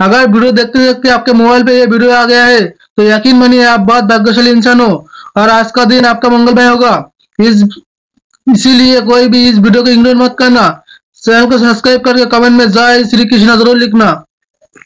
अगर वीडियो देखते देखते आपके मोबाइल पे ये वीडियो आ गया है तो यकीन मानिए आप बहुत भाग्यशाली इंसान हो और आज का दिन आपका मंगलमय होगा। इस इसीलिए कोई भी इस वीडियो को इग्नोर मत करना। चैनल को सब्सक्राइब करके कमेंट में जय श्री कृष्णा ज़रूर लिखना।